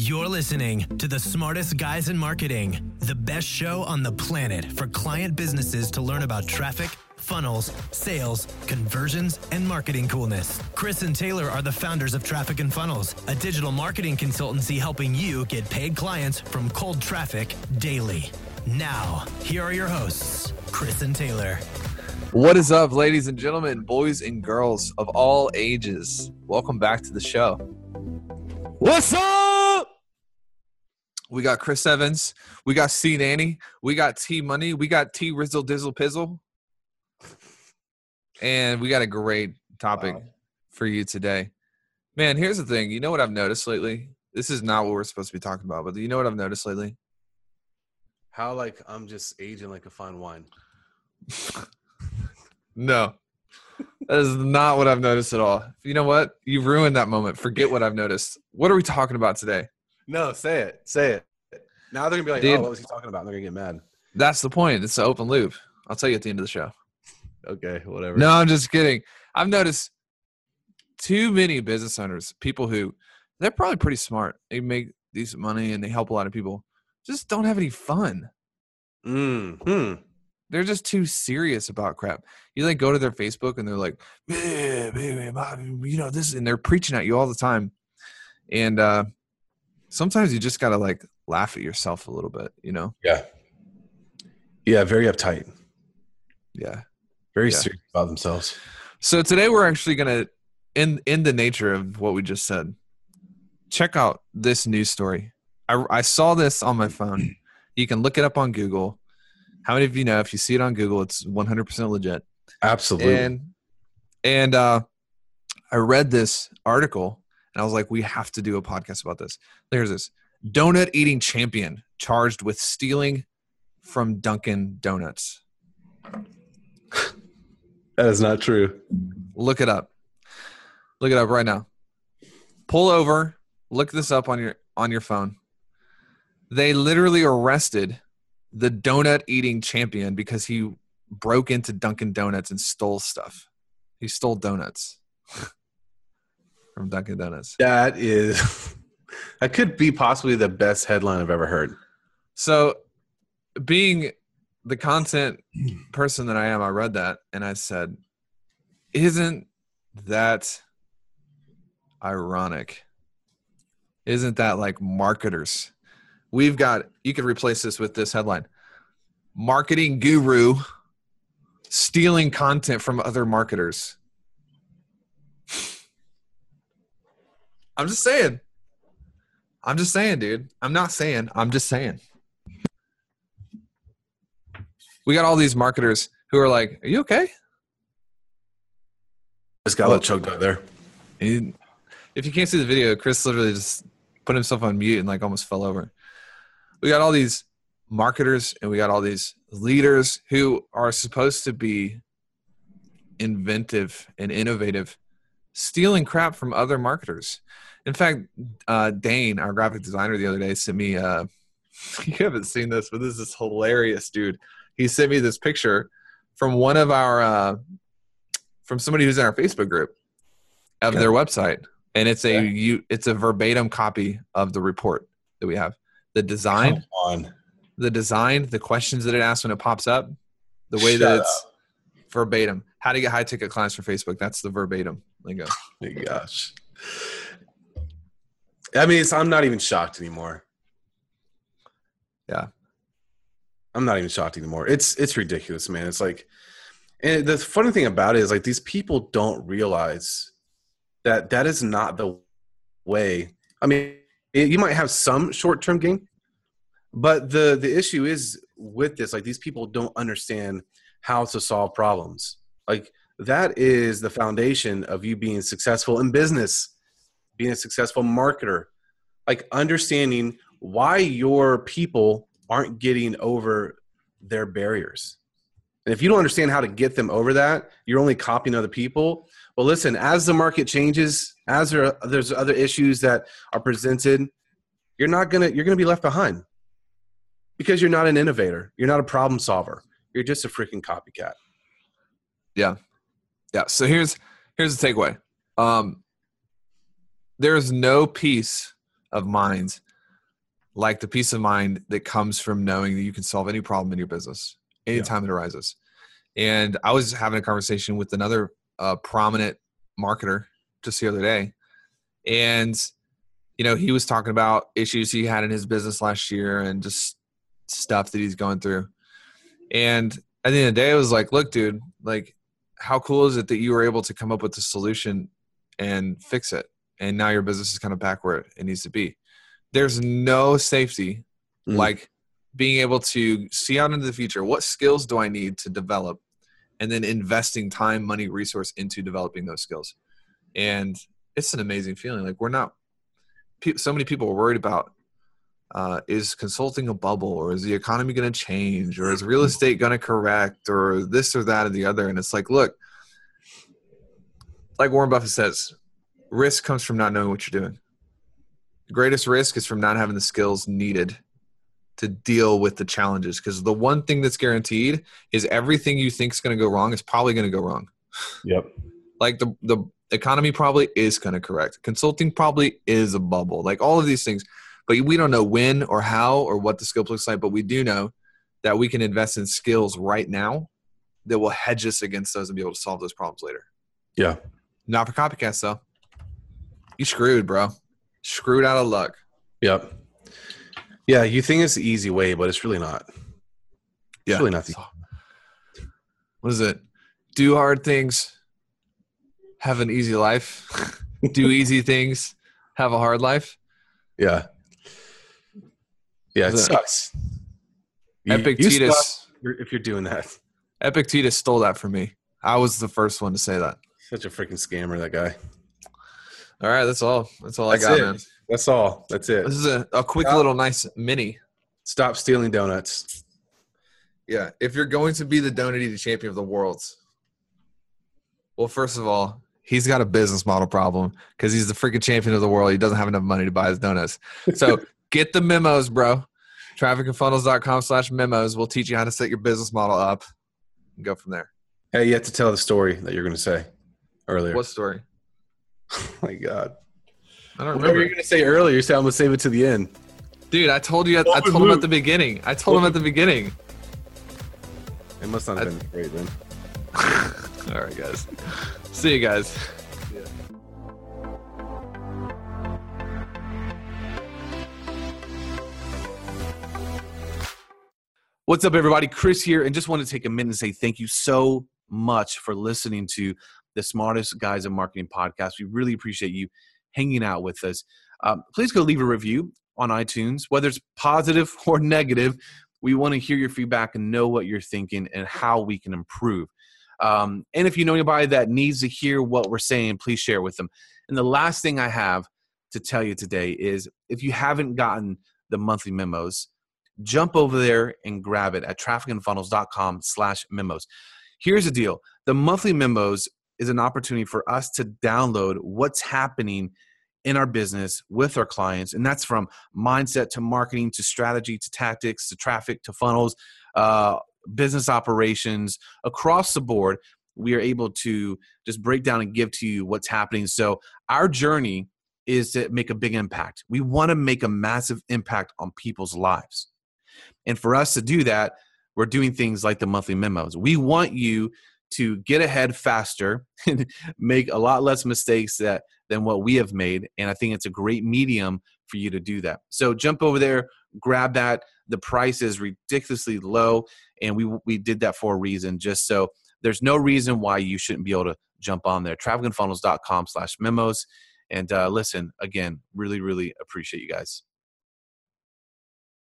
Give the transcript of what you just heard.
You're listening to the smartest guys in marketing, the best show on the planet for client businesses to learn about traffic, funnels, sales, conversions, and marketing coolness. Chris and Taylor are the founders of Traffic and Funnels, a digital marketing consultancy helping you get paid clients from cold traffic daily. Now, here are your hosts, Chris and Taylor. What is up, ladies and gentlemen, boys and girls of all ages? Welcome back to the show. What's up? We got Chris Evans, we got C Nanny, we got T Money, we got T Rizzle Dizzle Pizzle, and we got a great topic Wow. for you today. Man, here's the thing. You know what I've noticed lately? This is not what we're supposed to be talking about, but you know what I've noticed lately? How like I'm just aging like a fine wine. No. That is not what I've noticed at all. You know what? You've ruined that moment. Forget what I've noticed. What are we talking about today? No, say it. Say it. Now they're gonna be like, Dude. oh, what was he talking about? And they're gonna get mad. That's the point. It's an open loop. I'll tell you at the end of the show. Okay, whatever. No, I'm just kidding. I've noticed too many business owners, people who they're probably pretty smart. They make decent money and they help a lot of people. Just don't have any fun. Mm, hmm. They're just too serious about crap. You like go to their Facebook and they're like, "Yeah, baby, you know this, and they're preaching at you all the time. And uh, sometimes you just gotta like laugh at yourself a little bit, you know? Yeah. Yeah, very uptight. Yeah. Very Yeah. serious about themselves. So today we're actually gonna, in in the nature of what we just said, check out this news story. I I saw this on my phone. You can look it up on Google. How many of you know if you see it on Google, it's 100% legit. Absolutely. And and uh, I read this article and I was like, we have to do a podcast about this. There's this donut eating champion charged with stealing from Dunkin' Donuts. that is not true. Look it up. Look it up right now. Pull over. Look this up on your on your phone. They literally arrested the donut eating champion because he broke into Dunkin' Donuts and stole stuff. He stole donuts from Dunkin' Donuts. That is that could be possibly the best headline I've ever heard. So, being the content person that I am, I read that and I said, Isn't that ironic? Isn't that like marketers? We've got, you could replace this with this headline Marketing guru stealing content from other marketers. I'm just saying. I'm just saying, dude. I'm not saying. I'm just saying. We got all these marketers who are like, "Are you okay?" This guy got choked out there. He- if you can't see the video, Chris literally just put himself on mute and like almost fell over. We got all these marketers and we got all these leaders who are supposed to be inventive and innovative, stealing crap from other marketers. In fact, uh, Dane, our graphic designer, the other day sent me. Uh, you haven't seen this, but this is hilarious, dude. He sent me this picture from one of our uh, from somebody who's in our Facebook group of Okay. their website, and it's a Yeah. you it's a verbatim copy of the report that we have. The design, on. the design, the questions that it asks when it pops up, the way Shut that it's verbatim. How to get high ticket clients for Facebook? That's the verbatim lingo. My gosh. I mean, I'm not even shocked anymore. Yeah. I'm not even shocked anymore. It's it's ridiculous, man. It's like, and the funny thing about it is like these people don't realize that that is not the way. I mean, it, you might have some short term gain, but the the issue is with this like these people don't understand how to solve problems. Like that is the foundation of you being successful in business, being a successful marketer, like understanding why your people aren't getting over their barriers. And if you don't understand how to get them over that, you're only copying other people. Well, listen, as the market changes, as there are, there's other issues that are presented, you're not gonna you're gonna be left behind because you're not an innovator. You're not a problem solver. You're just a freaking copycat. Yeah. So here's here's the takeaway. Um, there is no peace of mind like the peace of mind that comes from knowing that you can solve any problem in your business anytime yeah. it arises. And I was having a conversation with another uh, prominent marketer just the other day, and you know he was talking about issues he had in his business last year and just stuff that he's going through. And at the end of the day, I was like, "Look, dude, like, how cool is it that you were able to come up with a solution and fix it, and now your business is kind of back where it needs to be." there's no safety mm. like being able to see out into the future. What skills do i need to develop? And then investing time money resource into developing those skills. And it's an amazing feeling. Like we're not so many people are worried about uh, is consulting a bubble or is the economy going to change or is real estate going to correct or this or that or the other? And it's like look like warren buffett says risk comes from not knowing what you're doing. The greatest risk is from not having the skills needed to deal with the challenges because the one thing that's guaranteed is everything you think is going to go wrong is probably going to go wrong. Yep. Like the the economy probably is going to correct. Consulting probably is a bubble. Like all of these things but we don't know when or how or what the scope looks like but we do know that we can invest in skills right now that will hedge us against those and be able to solve those problems later yeah not for copycats though you screwed bro screwed out of luck. Yep. Yeah, you think it's the easy way, but it's really not. It's yeah. really not the What is it? Do hard things, have an easy life. Do easy things, have a hard life. Yeah. Yeah, it sucks. Epictetus. if you're doing that. Epictetus stole that from me. I was the first one to say that. Such a freaking scammer, that guy. All right, that's all. That's all that's I got, it. man. That's all. That's it. This is a, a quick Stop. little nice mini. Stop stealing donuts. Yeah, if you're going to be the donut eating champion of the world, well, first of all, he's got a business model problem because he's the freaking champion of the world. He doesn't have enough money to buy his donuts. So get the memos, bro. Trafficandfunnels.com slash memos. We'll teach you how to set your business model up and go from there. Hey, you have to tell the story that you're going to say earlier. What story? Oh my god. I don't remember. you were going to say earlier. You said I'm going to save it to the end. Dude, I told you. I, I told him at the beginning. I told him at the beginning. It must not have been great then. All right, guys. See you guys. What's up, everybody? Chris here, and just want to take a minute and say thank you so much for listening to the smartest guys in marketing podcast. We really appreciate you hanging out with us. Um, please go leave a review on iTunes, whether it's positive or negative. We want to hear your feedback and know what you're thinking and how we can improve. Um, and if you know anybody that needs to hear what we're saying, please share with them. And the last thing I have to tell you today is if you haven't gotten the monthly memos, jump over there and grab it at trafficandfunnels.com slash memos. Here's the deal. The monthly memos is an opportunity for us to download what's happening in our business with our clients and that's from mindset to marketing to strategy to tactics to traffic to funnels uh, business operations across the board we are able to just break down and give to you what's happening so our journey is to make a big impact we want to make a massive impact on people's lives and for us to do that we're doing things like the monthly memos. We want you to get ahead faster and make a lot less mistakes that than what we have made. And i think it's a great medium for you to do that. So jump over there grab that. The price is ridiculously low and we we did that for a reason just so there's no reason why you shouldn't be able to jump on there. Trafficandfunnels.com slash memos. And uh, listen again really really appreciate you guys